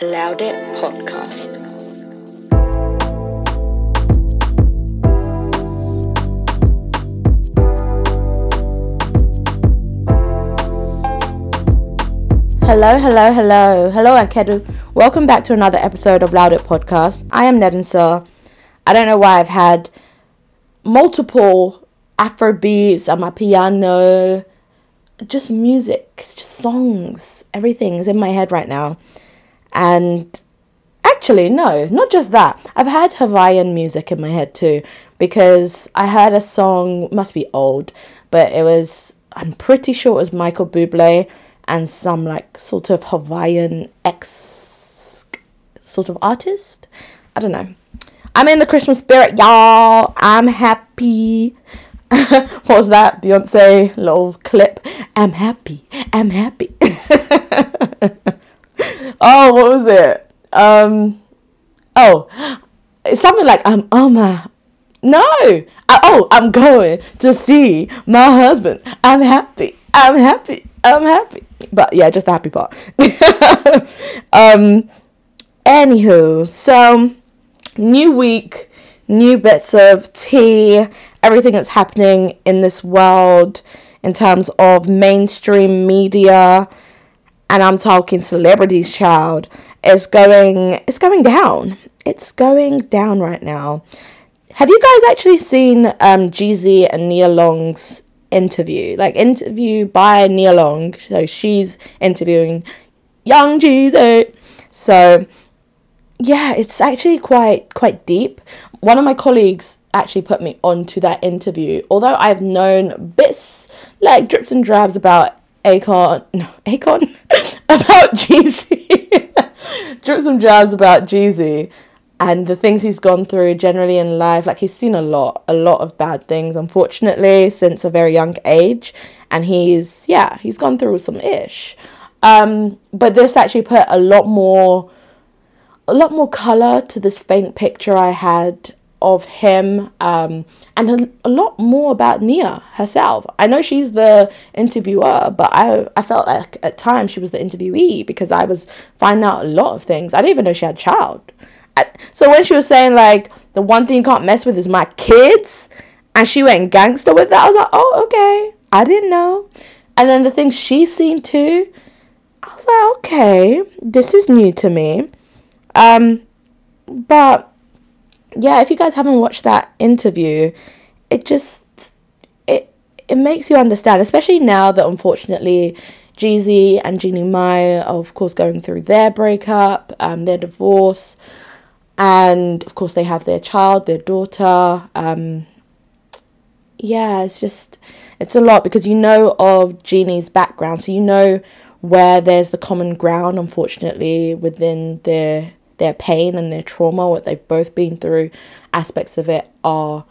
Loud It Podcast. Hello, hello, hello, hello, Akedu. Welcome back to another episode of Loud It Podcast. I am Nnedinso. I don't know why I've had multiple Afro beats on my piano, just music, just songs, everything's in my head right now. And actually, no, not just that. I've had Hawaiian music in my head too because I heard a song, must be old, but it was, I'm pretty sure it was Michael Bublé and some like sort of Hawaiian ex sort of artist. I don't know. I'm in the Christmas spirit, y'all. I'm happy. what was that? Beyonce little clip. I'm happy. I'm happy. oh, what was it? Um, oh, it's something like um, oh my, no. I, oh, I'm going to see my husband. I'm happy. I'm happy. I'm happy. But yeah, just the happy part. um, anywho, so new week, new bits of tea, everything that's happening in this world in terms of mainstream media, and I'm talking celebrities, child, is going it's going down. It's going down right now. Have you guys actually seen um Jeezy and Nia Long's interview? Like interview by Nia Long. So she's interviewing young Jeezy. So yeah, it's actually quite quite deep. One of my colleagues actually put me onto that interview. Although I've known bits like drips and drabs about Akon, no, Akon, about Jeezy, drips some drabs about Jeezy and the things he's gone through generally in life. Like he's seen a lot, a lot of bad things, unfortunately, since a very young age. And he's, yeah, he's gone through some ish. Um, but this actually put a lot more, a lot more color to this faint picture I had of him um, and a, lot more about Nia herself. I know she's the interviewer, but I, I felt like at times she was the interviewee because I was finding out a lot of things. I didn't even know she had a child. I, so when she was saying like the one thing you can't mess with is my kids, and she went gangster with that, I was like, oh okay, I didn't know. And then the things she's seen too, I was like, okay, this is new to me. Um, but yeah, if you guys haven't watched that interview, it just it it makes you understand, especially now that unfortunately Jeezy and Jeannie Mai are of course going through their breakup, um, their divorce, and of course they have their child, their daughter. Um, yeah, it's just it's a lot because you know of Jeannie's background, so you know where there's the common ground, unfortunately, within their their pain and their trauma, what they've both been through, aspects of it are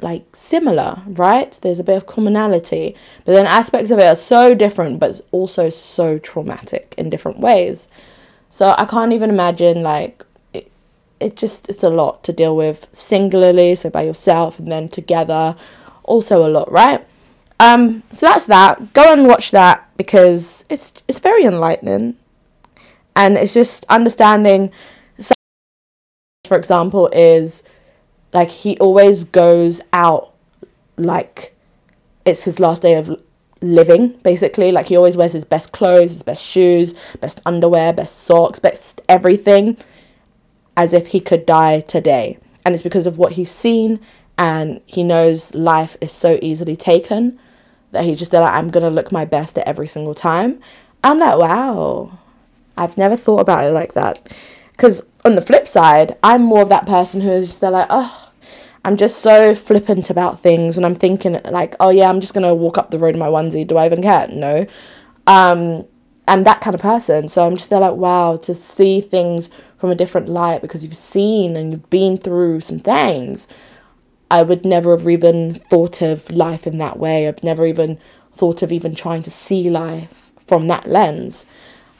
like similar, right? There's a bit of commonality, but then aspects of it are so different, but also so traumatic in different ways. So I can't even imagine like it, it just it's a lot to deal with singularly, so by yourself and then together, also a lot, right? Um, so that's that. Go and watch that because it's it's very enlightening and it's just understanding for example is like he always goes out like it's his last day of living basically. Like he always wears his best clothes his best shoes best underwear best socks best everything as if he could die today. And it's because of what he's seen and he knows life is so easily taken that he's just like i'm gonna look my best at every single time. I'm like wow I've never thought about it like that. Because on the flip side, I'm more of that person who's they're like, oh, I'm just so flippant about things, and I'm thinking like, oh yeah, I'm just gonna walk up the road in my onesie. Do I even care? No. Um, I'm that kind of person. So I'm just there like, wow, to see things from a different light because you've seen and you've been through some things. I would never have even thought of life in that way. I've never even thought of even trying to see life from that lens.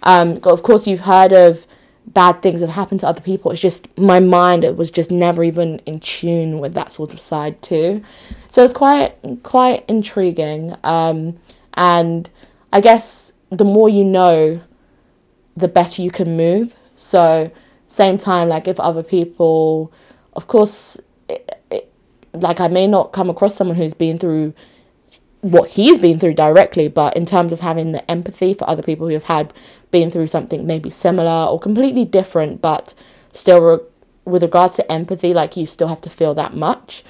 Um, of course, you've heard of bad things that happen to other people. It's just my mind it was just never even in tune with that sort of side too. So it's quite quite intriguing. Um, and I guess the more you know, the better you can move. So, same time, like if other people, of course, it, it, like I may not come across someone who's been through what he's been through directly, but in terms of having the empathy for other people who have had been through something maybe similar or completely different, but still re- with regards to empathy, like you still have to feel that much.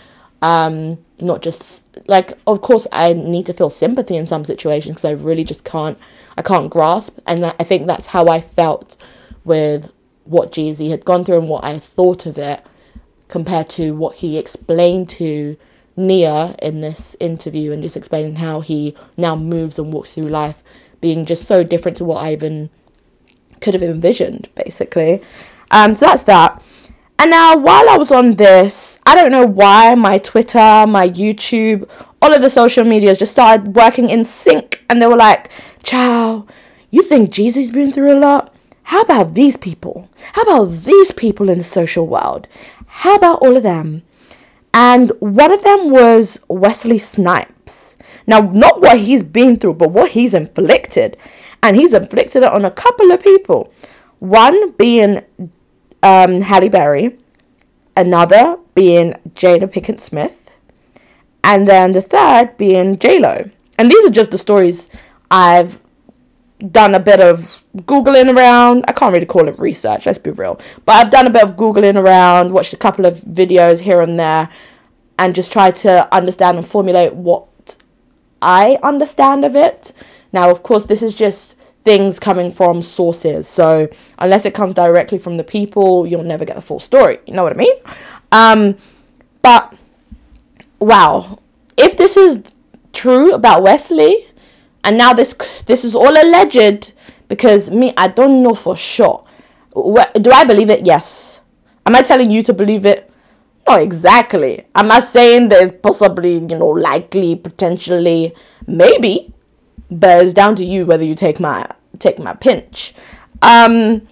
Um, not just like, of course, I need to feel sympathy in some situations because I really just can't, I can't grasp, and that, I think that's how I felt with what Jeezy had gone through and what I thought of it compared to what he explained to Nia in this interview and just explaining how he now moves and walks through life being just so different to what I even could have envisioned, basically. Um, so that's that. And now, while I was on this, I don't know why my Twitter, my YouTube, all of the social medias just started working in sync. And they were like, Chow, you think Jeezy's been through a lot? How about these people? How about these people in the social world? How about all of them? And one of them was Wesley Snipes. Now, not what he's been through, but what he's inflicted. And he's inflicted it on a couple of people. One being um, Halle Berry, another being Jada Pinkett Smith, and then the third being J Lo. And these are just the stories I've done a bit of googling around. I can't really call it research. Let's be real, but I've done a bit of googling around, watched a couple of videos here and there, and just tried to understand and formulate what I understand of it. Now, of course, this is just things coming from sources. So unless it comes directly from the people, you'll never get the full story. You know what I mean? Um, but wow, if this is true about Wesley, and now this this is all alleged because me, I don't know for sure. Do I believe it? Yes. Am I telling you to believe it? Not exactly. Am I saying there's possibly, you know, likely, potentially, maybe, but it's down to you whether you take my take my pinch. Um,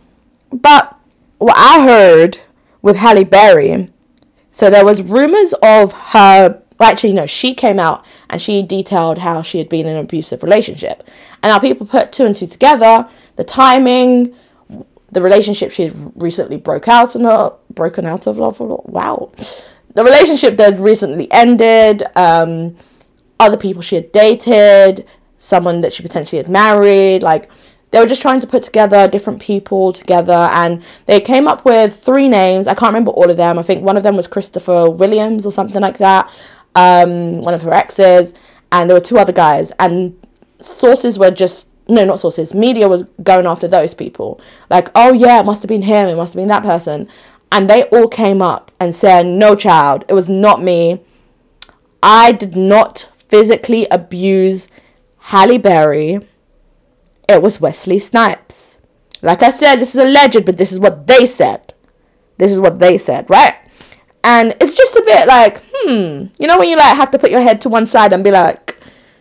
but what I heard with Halle Berry, so there was rumors of her. Well, actually, no, she came out and she detailed how she had been in an abusive relationship, and now people put two and two together. The timing, the relationship she had recently broke out of, broken out of. Love. Wow, the relationship that recently ended. Um, other people she had dated, someone that she potentially had married, like they were just trying to put together different people together and they came up with three names i can't remember all of them i think one of them was christopher williams or something like that um, one of her exes and there were two other guys and sources were just no not sources media was going after those people like oh yeah it must have been him it must have been that person and they all came up and said no child it was not me i did not physically abuse halle berry it was Wesley Snipes. Like I said, this is alleged, but this is what they said. This is what they said, right? And it's just a bit like, hmm, you know, when you like have to put your head to one side and be like,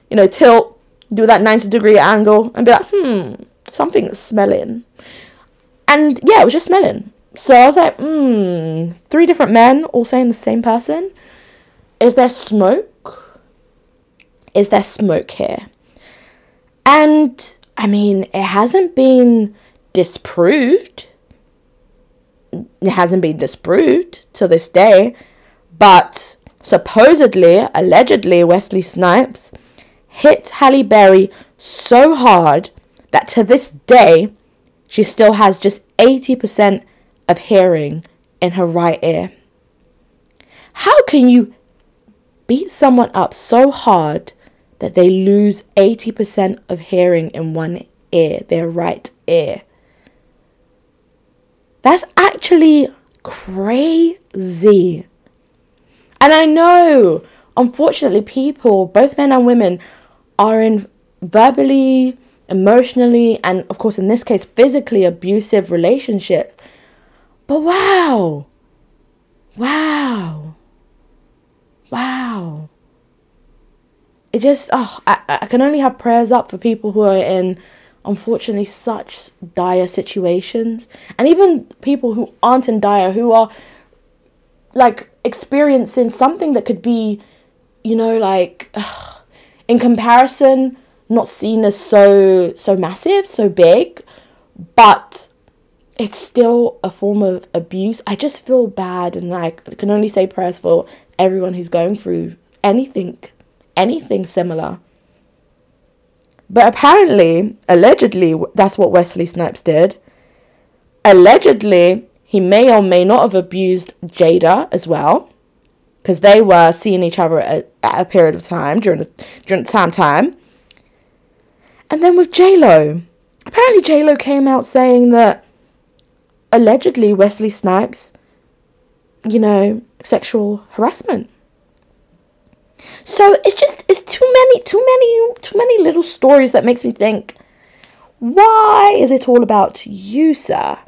you know, tilt, do that 90 degree angle and be like, hmm, something's smelling. And yeah, it was just smelling. So I was like, hmm, three different men all saying the same person. Is there smoke? Is there smoke here? And I mean, it hasn't been disproved. It hasn't been disproved to this day, but supposedly, allegedly, Wesley Snipes hit Halle Berry so hard that to this day, she still has just 80% of hearing in her right ear. How can you beat someone up so hard that they lose 80% of hearing in one ear, their right ear. That's actually crazy. And I know, unfortunately, people, both men and women, are in verbally, emotionally, and of course, in this case, physically abusive relationships. But wow, wow, wow it just oh I, I can only have prayers up for people who are in unfortunately such dire situations and even people who aren't in dire who are like experiencing something that could be you know like ugh, in comparison not seen as so so massive so big but it's still a form of abuse. I just feel bad and like I can only say prayers for everyone who's going through anything anything similar. But apparently, allegedly, that's what Wesley Snipes did. Allegedly, he may or may not have abused Jada as well, because they were seeing each other at, at, a period of time during the during the time time. And then with J Lo, apparently J Lo came out saying that allegedly Wesley Snipes, you know, sexual harassment. So it's just it's too many too many too many little stories that makes me think why is it all about you, sir?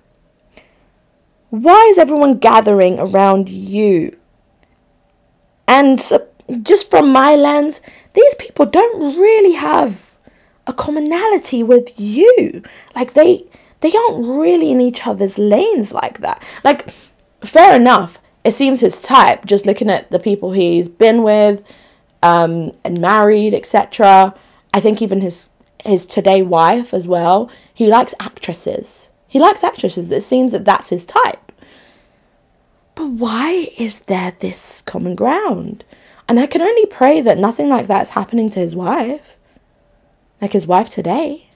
Why is everyone gathering around you? And just from my lens, these people don't really have a commonality with you. Like they they aren't really in each other's lanes like that. Like fair enough, it seems his type just looking at the people he's been with um, and married, etc. I think even his his today wife as well. He likes actresses. He likes actresses. It seems that that's his type. But why is there this common ground? And I can only pray that nothing like that is happening to his wife. Like his wife today.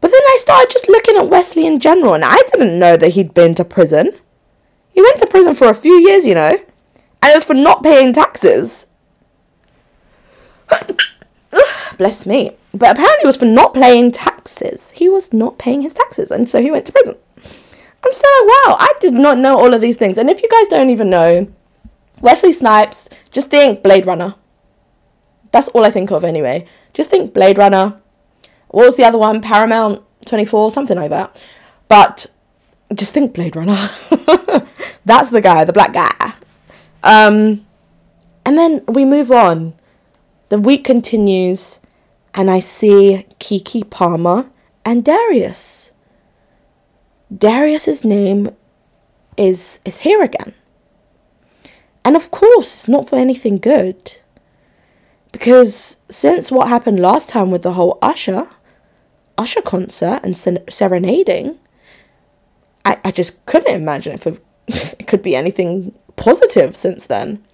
But then I started just looking at Wesley in general, and I didn't know that he'd been to prison. He went to prison for a few years, you know, and it was for not paying taxes. Bless me. But apparently it was for not paying taxes. He was not paying his taxes, and so he went to prison. I'm so like, wow, I did not know all of these things. And if you guys don't even know, Wesley Snipes, just think Blade Runner. That's all I think of anyway. Just think Blade Runner. What was the other one? Paramount 24, something like that. But just think Blade Runner. That's the guy, the black guy. Um, and then we move on. The week continues, and I see Keke Palmer and Darius. Darius's name is is here again. And of course, it's not for anything good. Because since what happened last time with the whole Usher, Usher concert and serenading, I, I just couldn't imagine it, it could be anything positive since then.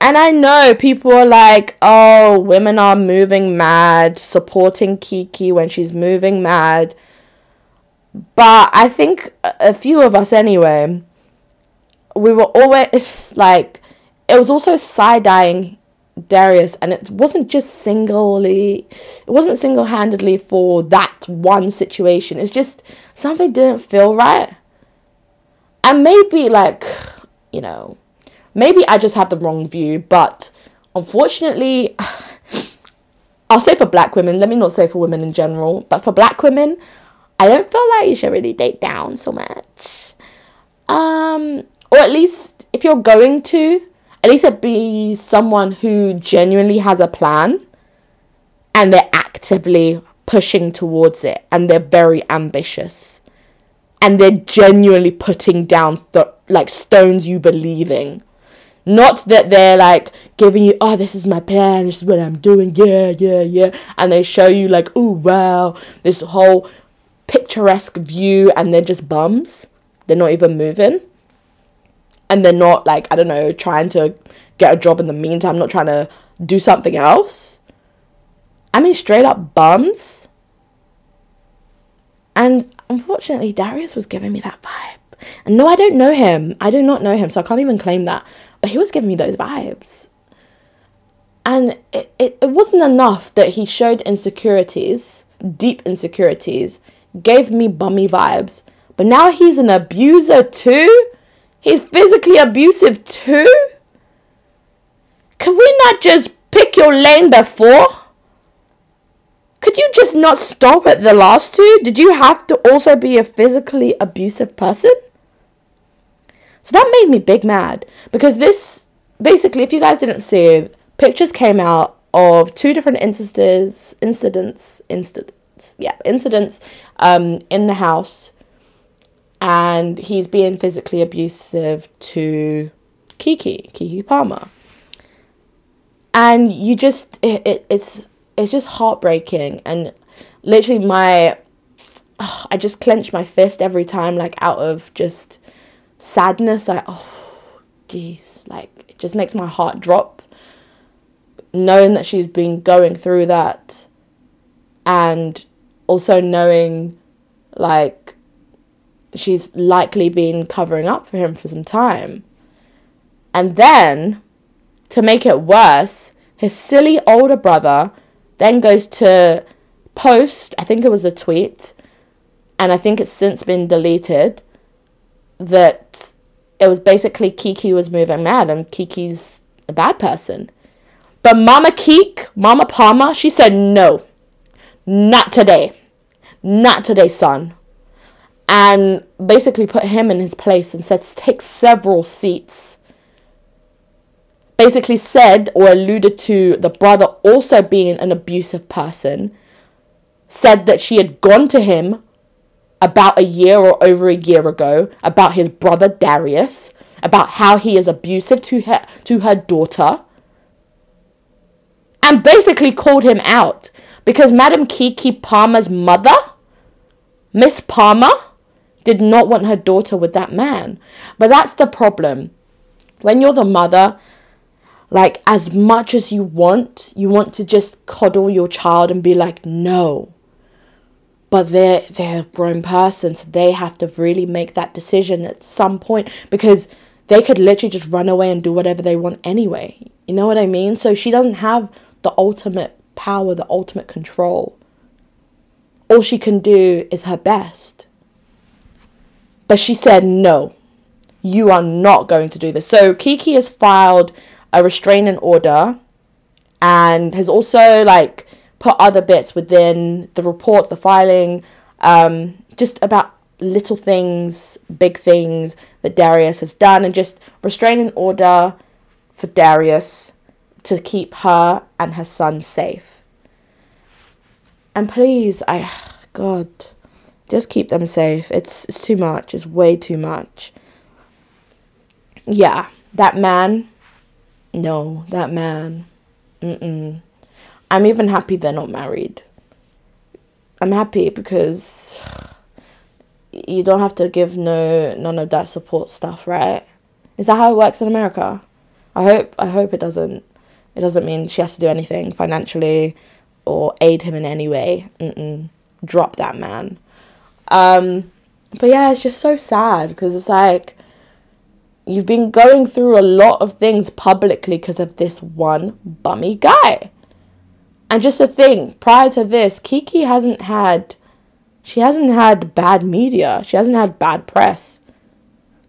And I know people are like, oh, women are moving mad, supporting Keke when she's moving mad. But I think a few of us, anyway, we were always like, it was also side eyeing Darius, and it wasn't just singly, it wasn't single handedly for that one situation. It's just something didn't feel right. And maybe, like, you know, maybe I just have the wrong view, but unfortunately, I'll say for black women, let me not say for women in general, but for black women, I don't feel like you should really date down so much. Um, or at least if you're going to, at least it be someone who genuinely has a plan and they're actively pushing towards it and they're very ambitious and they're genuinely putting down the like stones you believing not that they're like giving you oh this is my plan this is what i'm doing yeah yeah yeah and they show you like oh wow this whole picturesque view and they're just bums they're not even moving and they're not like I don't know trying to get a job in the meantime, not trying to do something else. I mean, straight up bums. And unfortunately, Darius was giving me that vibe. And no, I don't know him. I do not know him, so I can't even claim that. But he was giving me those vibes. And it, it, it wasn't enough that he showed insecurities, deep insecurities, gave me bummy vibes. But now he's an abuser too? He's physically abusive too? Can we not just pick your lane before? Could you just not stop at the last two? Did you have to also be a physically abusive person? So that made me big mad because this basically, if you guys didn't see it, pictures came out of two different instances, incidents, incidents, yeah, incidents um, in the house and he's being physically abusive to Keke, Keke Palmer. And you just it, it, it's it's just heartbreaking and literally my oh, I just clench my fist every time like out of just sadness like oh jeez like it just makes my heart drop knowing that she's been going through that and also knowing like she's likely been covering up for him for some time. And then to make it worse his silly older brother then goes to post i think it was a tweet and i think it's since been deleted that it was basically keke was moving mad and keke's a bad person but Mama Keek, Mama Palmer, she said no. Not today. Not today, son. And basically put him in his place and said take several seats. Basically said or alluded to the brother also being an abusive person. Said that she had gone to him about a year or over a year ago about his brother Darius, about how he is abusive to her to her daughter and basically called him out because Madam Keke Palmer's mother, Miss Palmer, did not want her daughter with that man. But that's the problem. When you're the mother, like as much as you want, you want to just coddle your child and be like, no. But they're they're a grown person, so they have to really make that decision at some point because they could literally just run away and do whatever they want anyway. You know what I mean? So she doesn't have the ultimate power, the ultimate control. All she can do is her best. But she said, no, you are not going to do this. So Keke has filed a restraining order and has also like put other bits within the report, the filing, um, just about little things, big things that Darius has done, and just restraining order for Darius to keep her and her son safe. And please, I God, just keep them safe. It's it's too much. It's way too much. Yeah, that man. No, that man. Mm-mm. I'm even happy they're not married. I'm happy because you don't have to give no none of that support stuff, right? Is that how it works in America? I hope I hope it doesn't. It doesn't mean she has to do anything financially or aid him in any way. Mm-mm. Drop that man. Um, but yeah, it's just so sad because it's like you've been going through a lot of things publicly because of this one bummy guy. And just a thing, prior to this, Keke hasn't had she hasn't had bad media. She hasn't had bad press.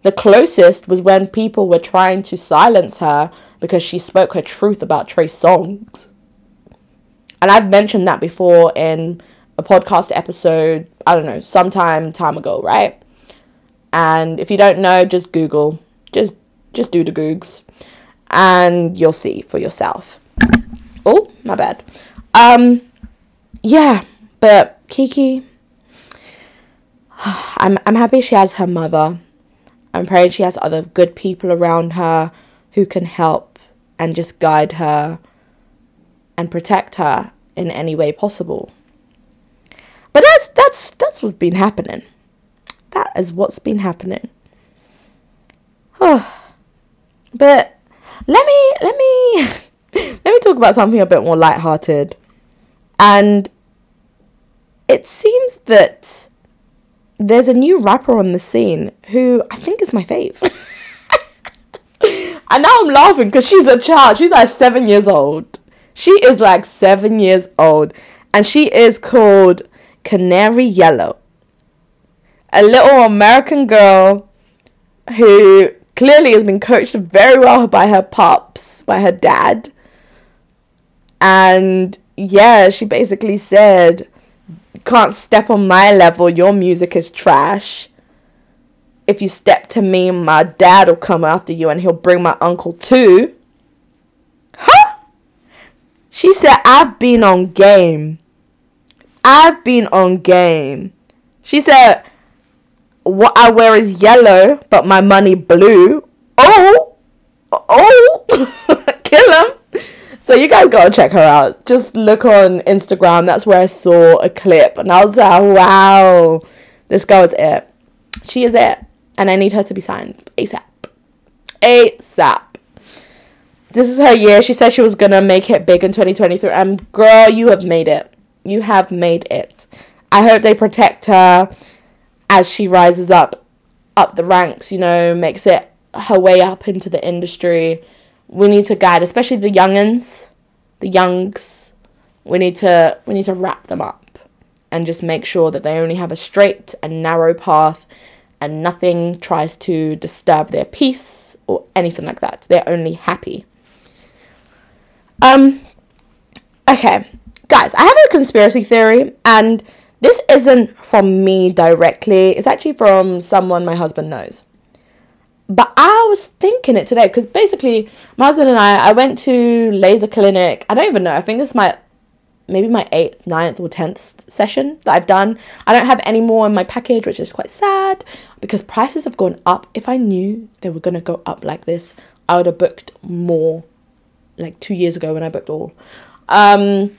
The closest was when people were trying to silence her because she spoke her truth about Trey Songz. And I've mentioned that before in a podcast episode, I don't know, sometime time ago, right? And if you don't know, just Google. Just just do the googs and you'll see for yourself. Oh, my bad. Um yeah, but Keke I'm I'm happy she has her mother. I'm praying she has other good people around her who can help and just guide her and protect her in any way possible. But that's that's that's what's been happening. That is what's been happening. Oh. but let me let me let me talk about something a bit more light-hearted. And it seems that there's a new rapper on the scene who I think is my fave. And now I'm laughing because she's a child. She's like seven years old. She is like seven years old. And she is called Canary Yellow. A little American girl who clearly has been coached very well by her pops, by her dad. And yeah, she basically said, Can't step on my level, your music is trash if you step to me, my dad will come after you and he'll bring my uncle too. Huh? She said, I've been on game. I've been on game. She said, what I wear is yellow, but my money blue. Oh, oh, kill him. So you guys gotta check her out. Just look on Instagram. That's where I saw a clip, and I was like, wow, this girl is it. She is it, and I need her to be signed ASAP. ASAP. This is her year. She said she was gonna make it big in 2023, and girl, you have made it. You have made it. I hope they protect her as she rises up, up the ranks. You know, makes it her way up into the industry we need to guide, especially the youngins, the youngs. We need to we need to wrap them up and just make sure that they only have a straight and narrow path and nothing tries to disturb their peace or anything like that. They're only happy. Um okay, guys, I have a conspiracy theory and this isn't from me directly. It's actually from someone my husband knows. But I was thinking it today because basically my husband and I I went to laser clinic. I don't even know. I think this is my maybe my eighth, ninth, or tenth session that I've done. I don't have any more in my package, which is quite sad because prices have gone up. If I knew they were gonna go up like this, I would have booked more like two years ago when I booked all. Um,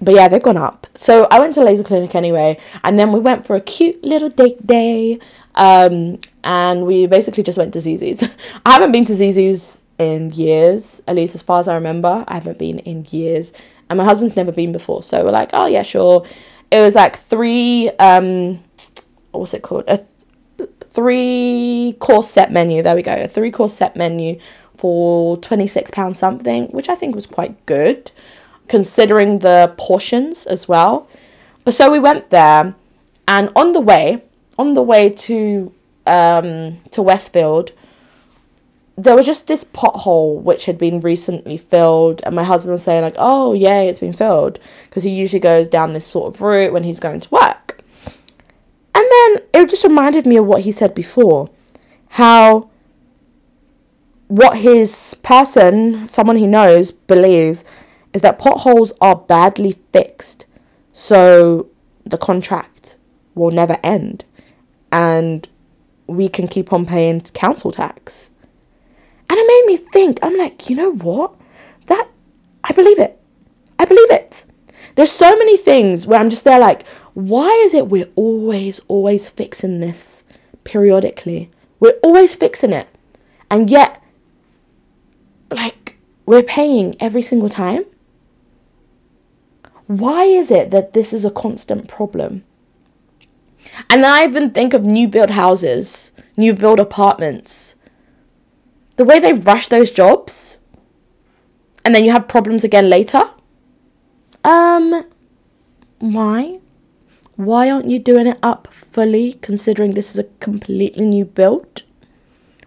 but yeah, they've gone up. So I went to laser clinic anyway, and then we went for a cute little date day. Um, and we basically just went to Zizzi's. I haven't been to Zizzi's in years, at least as far as I remember. I haven't been in years, and my husband's never been before. So we're like, oh yeah, sure. It was like three, um, what's it called? A th- three course set menu. There we go. A three course set menu for twenty six pounds something, which I think was quite good, considering the portions as well. But so we went there, and on the way, on the way to um, to Westfield, there was just this pothole which had been recently filled, and my husband was saying like, "Oh, yay, it's been filled," because he usually goes down this sort of route when he's going to work. And then it just reminded me of what he said before, how what his person, someone he knows, believes is that potholes are badly fixed, so the contract will never end, and we can keep on paying council tax. And it made me think, I'm like, you know what? That, I believe it. I believe it. There's so many things where I'm just there like, why is it we're always, always fixing this periodically? We're always fixing it. And yet, like, we're paying every single time. Why is it that this is a constant problem? And then I even think of new build houses, new build apartments. The way they rush those jobs, and then you have problems again later. Um, why? Why aren't you doing it up fully, considering this is a completely new build?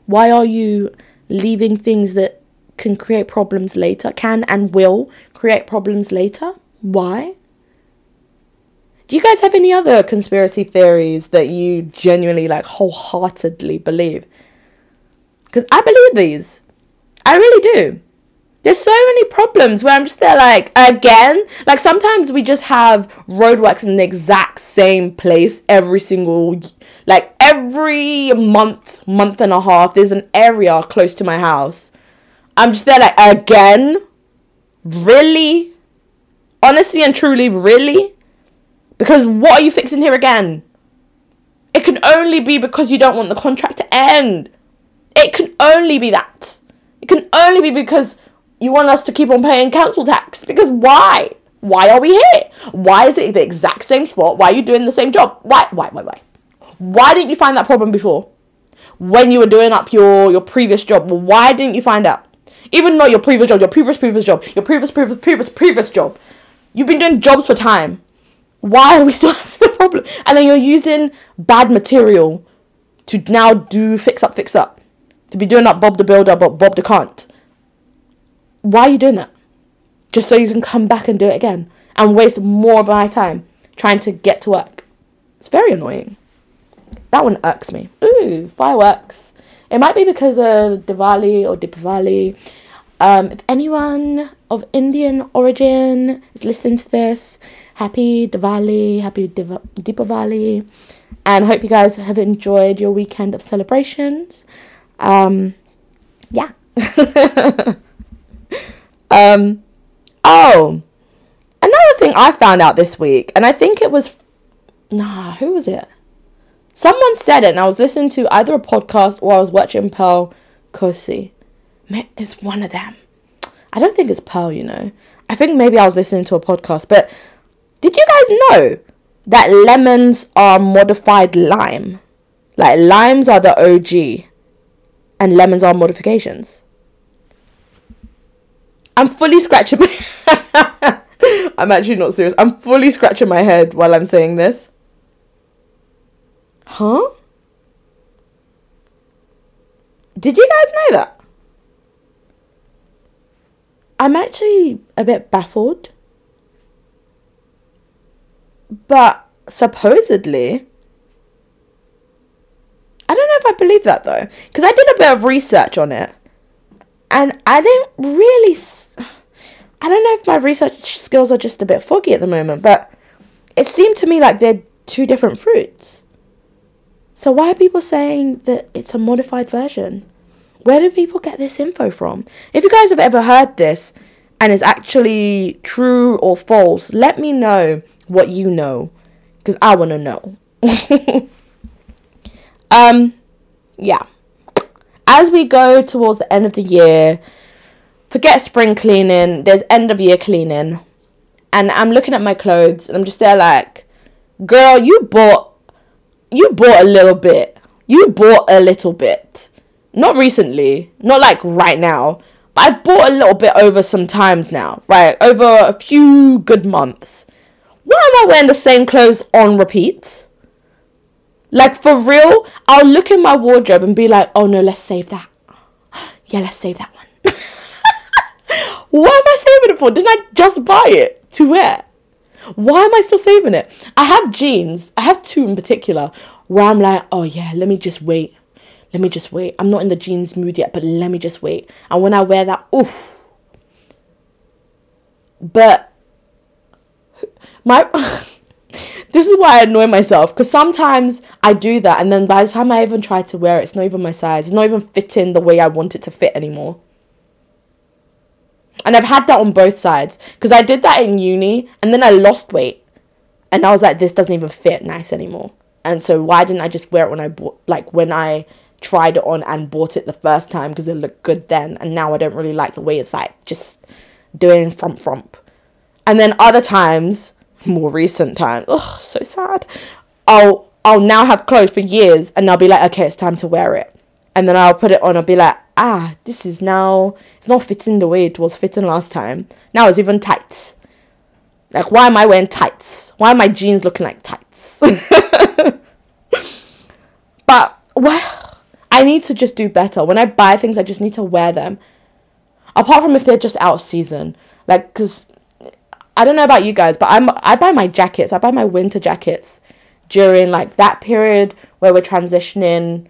Why are you leaving things that can create problems later, can and will create problems later? Why? Do you guys have any other conspiracy theories that you genuinely like wholeheartedly believe? Because I believe these. I really do. There's so many problems where I'm just there like again. Like sometimes we just have roadworks in the exact same place every single like every month, month and a half, there's an area close to my house. I'm just there like again? Really? Honestly and truly, really? Because what are you fixing here again? It can only be because you don't want the contract to end. It can only be that. It can only be because you want us to keep on paying council tax. Because why? Why are we here? Why is it the exact same spot? Why are you doing the same job? Why? Why? Why? Why? Why didn't you find that problem before? When you were doing up your your previous job, why didn't you find out? Even not your previous job, your previous previous job, your previous previous previous previous job. You've been doing jobs for time why are we still having the problem? And then you're using bad material to now do fix up, fix up. To be doing that Bob the Builder, but Bob the can't. Why are you doing that? Just so you can come back and do it again and waste more of my time trying to get to work. It's very annoying. That one irks me. Ooh, fireworks. It might be because of Diwali or Deepavali. Um, if anyone of Indian origin is listening to this, happy Diwali, happy Diva- Deepavali, and hope you guys have enjoyed your weekend of celebrations. Um, yeah. um, Oh, another thing I found out this week, and I think it was, nah, who was it? Someone said it, and I was listening to either a podcast or I was watching Pearl Kosi. It's one of them. I don't think it's Pearl, you know. I think maybe I was listening to a podcast, but did you guys know that lemons are modified lime? Like limes are the OG and lemons are modifications. I'm fully scratching my I'm actually not serious. I'm fully scratching my head while I'm saying this. Huh? Did you guys know that? I'm actually a bit baffled. But supposedly, I don't know if I believe that though, because I did a bit of research on it, and I didn't really. I don't know if my research skills are just a bit foggy at the moment, but it seemed to me like they're two different fruits. So why are people saying that it's a modified version? Where do people get this info from? If you guys have ever heard this and it's actually true or false, let me know what you know because I want to know. um yeah. As we go towards the end of the year, forget spring cleaning, there's end of year cleaning. And I'm looking at my clothes and I'm just there like, girl, you bought you bought a little bit. You bought a little bit. Not recently, not like right now, but I've bought a little bit over some times now, right? Over a few good months. Why am I wearing the same clothes on repeat? Like for real, I'll look in my wardrobe and be like, oh no, let's save that. Yeah, let's save that one. Why am I saving it for? Didn't I just buy it to wear? Why am I still saving it? I have jeans, I have two in particular, where I'm like, oh yeah, let me just wait. Let me just wait. I'm not in the jeans mood yet, but let me just wait. And when I wear that, oof. But my this is why I annoy myself because sometimes I do that, and then by the time I even try to wear it, it's not even my size. It's not even fitting the way I want it to fit anymore. And I've had that on both sides because I did that in uni, and then I lost weight, and I was like, this doesn't even fit nice anymore. And so why didn't I just wear it when I bought, like when I tried it on and bought it the first time because it looked good then, and now I don't really like the way it's like just doing frump frump. And then other times more recent times. Oh, so sad. I'll I'll now have clothes for years and I'll be like, okay, it's time to wear it. And then I'll put it on, I'll be like, ah, this is now it's not fitting the way it was fitting last time. Now it's even tight. Like why am I wearing tights? Why are my jeans looking like tights? but well I need to just do better. When I buy things I just need to wear them. Apart from if they're just out of season. Like cause I don't know about you guys, but I'm I buy my jackets. I buy my winter jackets during like that period where we're transitioning.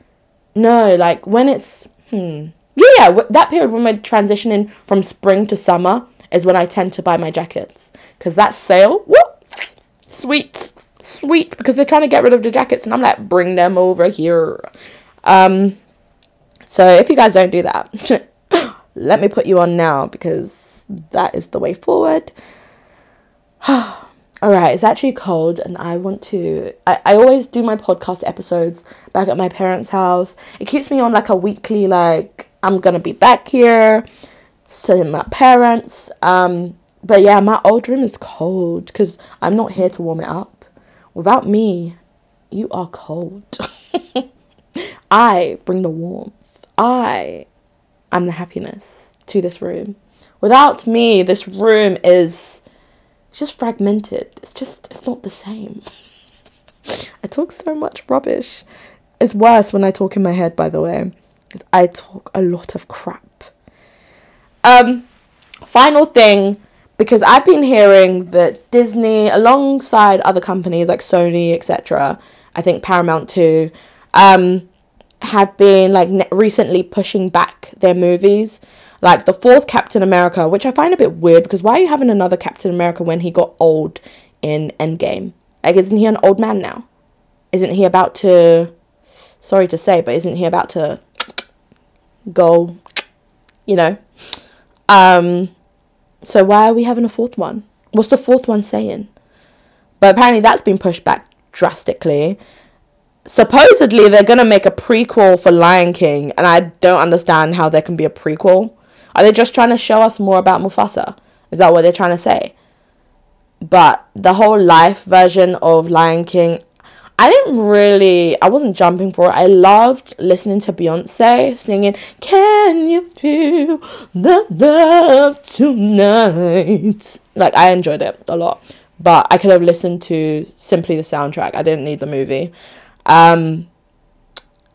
No, like when it's hmm. Yeah, yeah, that period when we're transitioning from spring to summer is when I tend to buy my jackets because that sale, whoop, sweet, sweet because they're trying to get rid of the jackets and I'm like, bring them over here. Um, so if you guys don't do that, let me put you on now because that is the way forward. all right it's actually cold and i want to I, I always do my podcast episodes back at my parents house. It keeps me on like a weekly like i'm gonna be back here seeing my parents. Um but yeah my old room is cold because i'm not here to warm it up. Without me you are cold i bring the warmth i am the happiness to this room without me this room is just fragmented. It's just, it's not the same. I talk so much rubbish. It's worse when I talk in my head, by the way. Because I talk a lot of crap. Um, final thing, because I've been hearing that Disney, alongside other companies like Sony, etc., I think Paramount too, um, have been like ne- recently pushing back their movies like the fourth Captain America, which I find a bit weird because why are you having another Captain America when he got old in Endgame? Like, isn't he an old man now? Isn't he about to, sorry to say, but isn't he about to go, you know? Um, So why are we having a fourth one? What's the fourth one saying? But apparently that's been pushed back drastically. Supposedly they're gonna make a prequel for Lion King, and I don't understand how there can be a prequel. Are they just trying to show us more about Mufasa? Is that what they're trying to say? But the whole life version of Lion King, I didn't really, I wasn't jumping for it. I loved listening to Beyonce singing, Can you feel the love tonight? Like, I enjoyed it a lot. But I could have listened to simply the soundtrack. I didn't need the movie. Um,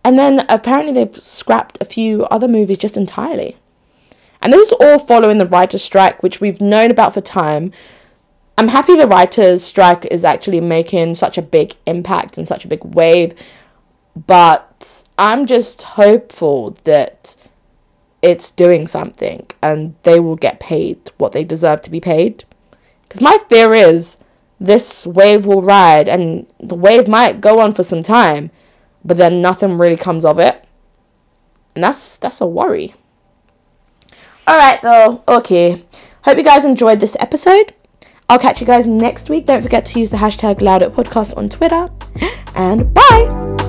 and then apparently they've scrapped a few other movies just entirely. And this is all following the writer's strike, which we've known about for time. I'm happy the writers' strike is actually making such a big impact and such a big wave, but I'm just hopeful that it's doing something and they will get paid what they deserve to be paid. Because my fear is this wave will ride and the wave might go on for some time, but then nothing really comes of it. And that's that's a worry. Alright though, okay. Hope you guys enjoyed this episode. I'll catch you guys next week. Don't forget to use the hashtag LoudItPodcast on Twitter. And bye!